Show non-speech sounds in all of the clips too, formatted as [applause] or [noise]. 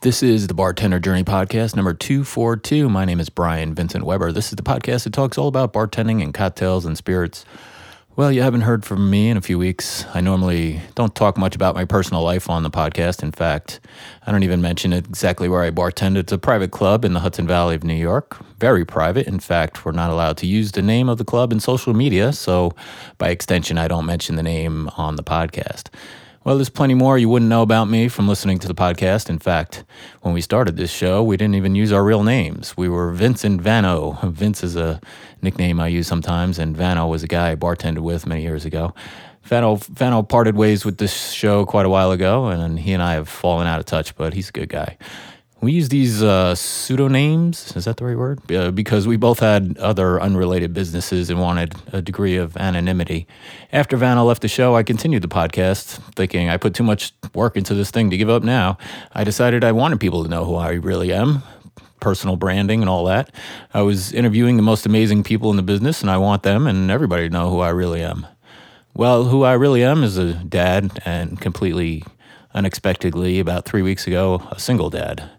This is the Bartender Journey Podcast number 242. My name is Brian Vincent Weber. This is the podcast that talks all about bartending and cocktails and spirits. Well, you haven't heard from me in a few weeks. I normally don't talk much about my personal life on the podcast. In fact, I don't even mention exactly where I bartend. It's a private club in the Hudson Valley of New York. Very private. In fact, we're not allowed to use the name of the club in social media. So, by extension, I don't mention the name on the podcast. Well, there's plenty more you wouldn't know about me from listening to the podcast. In fact, when we started this show, we didn't even use our real names. We were Vince and Vano. [laughs] Vince is a nickname I use sometimes, and Vano was a guy I bartended with many years ago. Vano, Vano parted ways with this show quite a while ago, and he and I have fallen out of touch, but he's a good guy. We use these uh, pseudonames, is that the right word? Uh, because we both had other unrelated businesses and wanted a degree of anonymity. After Vano left the show, I continued the podcast, thinking I put too much work into this thing to give up now. I decided I wanted people to know who I really am, personal branding and all that. I was interviewing the most amazing people in the business, and I want them and everybody to know who I really am. Well, who I really am is a dad, and completely unexpectedly, about three weeks ago, a single dad.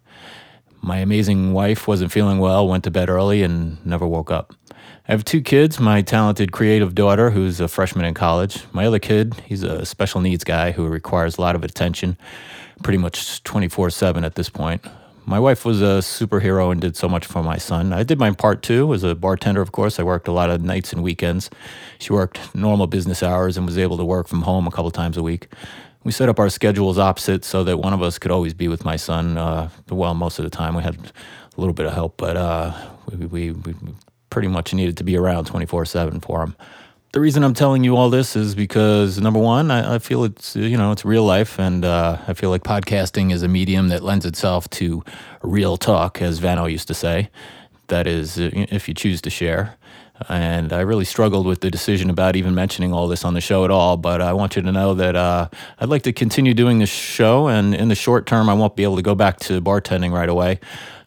My amazing wife wasn't feeling well, went to bed early, and never woke up. I have two kids my talented creative daughter, who's a freshman in college. My other kid, he's a special needs guy who requires a lot of attention, pretty much 24 7 at this point. My wife was a superhero and did so much for my son. I did my part too. As a bartender, of course, I worked a lot of nights and weekends. She worked normal business hours and was able to work from home a couple times a week we set up our schedules opposite so that one of us could always be with my son. Uh, well, most of the time we had a little bit of help, but uh, we, we, we, pretty much needed to be around 24 7 for him. The reason I'm telling you all this is because number one, I, I feel it's you know it's real life, and uh, I feel like podcasting is a medium that lends itself to real talk, as Vano used to say. That is, if you choose to share. And I really struggled with the decision about even mentioning all this on the show at all. But I want you to know that uh, I'd like to continue doing this show. And in the short term, I won't be able to go back to bartending right away,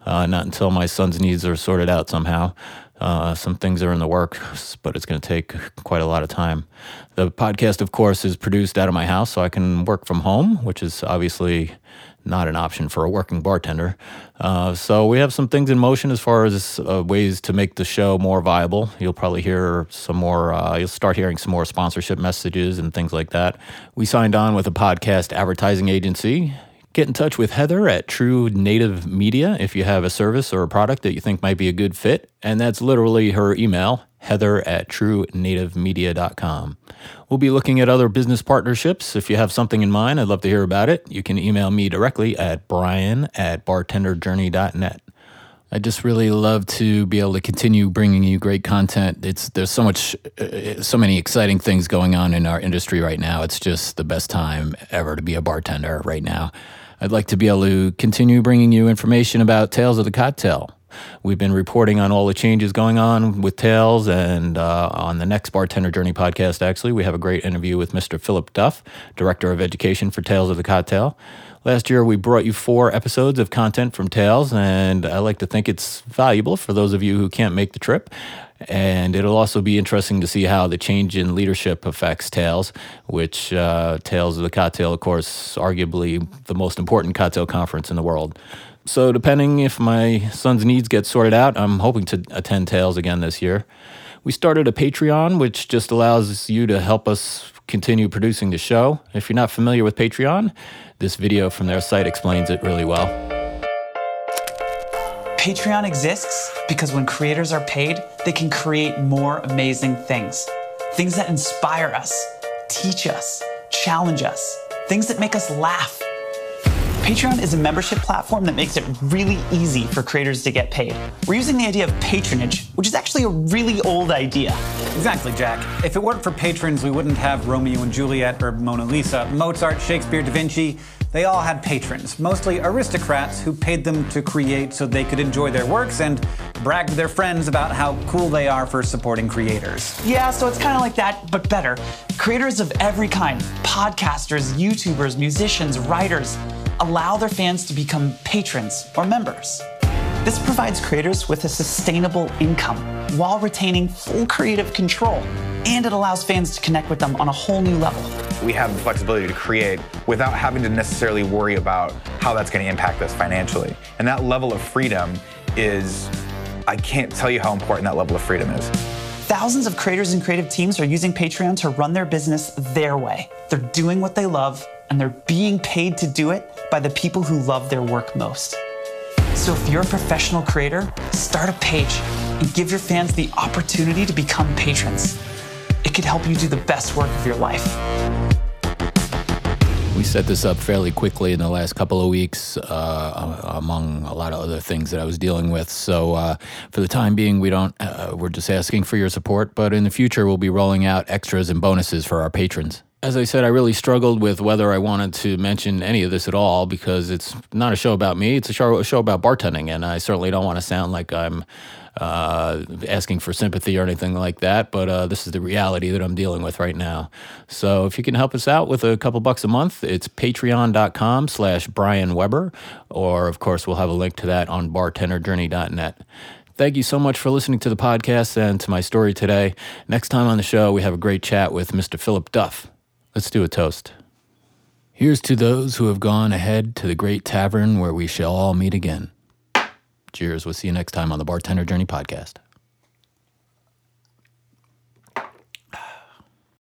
uh, not until my son's needs are sorted out somehow. Uh, some things are in the works, but it's going to take quite a lot of time. The podcast, of course, is produced out of my house, so I can work from home, which is obviously not an option for a working bartender. Uh, so we have some things in motion as far as uh, ways to make the show more viable. You'll probably hear some more. Uh, you'll start hearing some more sponsorship messages and things like that. We signed on with a podcast advertising agency. Get in touch with Heather at True Native Media if you have a service or a product that you think might be a good fit. And that's literally her email, heather at truenativemedia.com. We'll be looking at other business partnerships. If you have something in mind, I'd love to hear about it. You can email me directly at brian at bartenderjourney.net. I just really love to be able to continue bringing you great content. It's there's so much, uh, so many exciting things going on in our industry right now. It's just the best time ever to be a bartender right now. I'd like to be able to continue bringing you information about Tales of the Cocktail. We've been reporting on all the changes going on with Tales, and uh, on the next Bartender Journey podcast, actually, we have a great interview with Mr. Philip Duff, Director of Education for Tales of the Cocktail. Last year, we brought you four episodes of content from Tales, and I like to think it's valuable for those of you who can't make the trip. And it'll also be interesting to see how the change in leadership affects Tales, which uh, Tales of the Cocktail, of course, arguably the most important cocktail conference in the world. So, depending if my son's needs get sorted out, I'm hoping to attend Tales again this year. We started a Patreon, which just allows you to help us continue producing the show. If you're not familiar with Patreon, this video from their site explains it really well. Patreon exists because when creators are paid, they can create more amazing things. Things that inspire us, teach us, challenge us, things that make us laugh Patreon is a membership platform that makes it really easy for creators to get paid. We're using the idea of patronage, which is actually a really old idea. Exactly, Jack. If it weren't for patrons, we wouldn't have Romeo and Juliet or Mona Lisa. Mozart, Shakespeare, Da Vinci, they all had patrons, mostly aristocrats who paid them to create so they could enjoy their works and brag to their friends about how cool they are for supporting creators. Yeah, so it's kind of like that, but better. Creators of every kind podcasters, YouTubers, musicians, writers allow their fans to become patrons or members. This provides creators with a sustainable income while retaining full creative control, and it allows fans to connect with them on a whole new level. we have the flexibility to create without having to necessarily worry about how that's going to impact us financially. And that level of freedom is, I can't tell you how important that level of freedom is. Thousands of creators and creative teams are using Patreon to run their business their way. They're doing what they love, and they're being paid to do it by the people who love their work most. So if you're a professional creator, start a page and give your fans the opportunity to become patrons. It could help you do the best work of your life. We set this up fairly quickly in the last couple of weeks, uh, among a lot of other things that I was dealing with. So, uh, for the time being, we don't. Uh, we're just asking for your support. But in the future, we'll be rolling out extras and bonuses for our patrons. As I said, I really struggled with whether I wanted to mention any of this at all because it's not a show about me. It's a show, a show about bartending, and I certainly don't want to sound like I'm uh, asking for sympathy or anything like that, but uh, this is the reality that I'm dealing with right now. So if you can help us out with a couple bucks a month, it's patreon.com slash Brian Weber, or of course, we'll have a link to that on bartenderjourney.net. Thank you so much for listening to the podcast and to my story today. Next time on the show, we have a great chat with Mr. Philip Duff. Let's do a toast. Here's to those who have gone ahead to the great tavern where we shall all meet again. Cheers. We'll see you next time on the Bartender Journey podcast.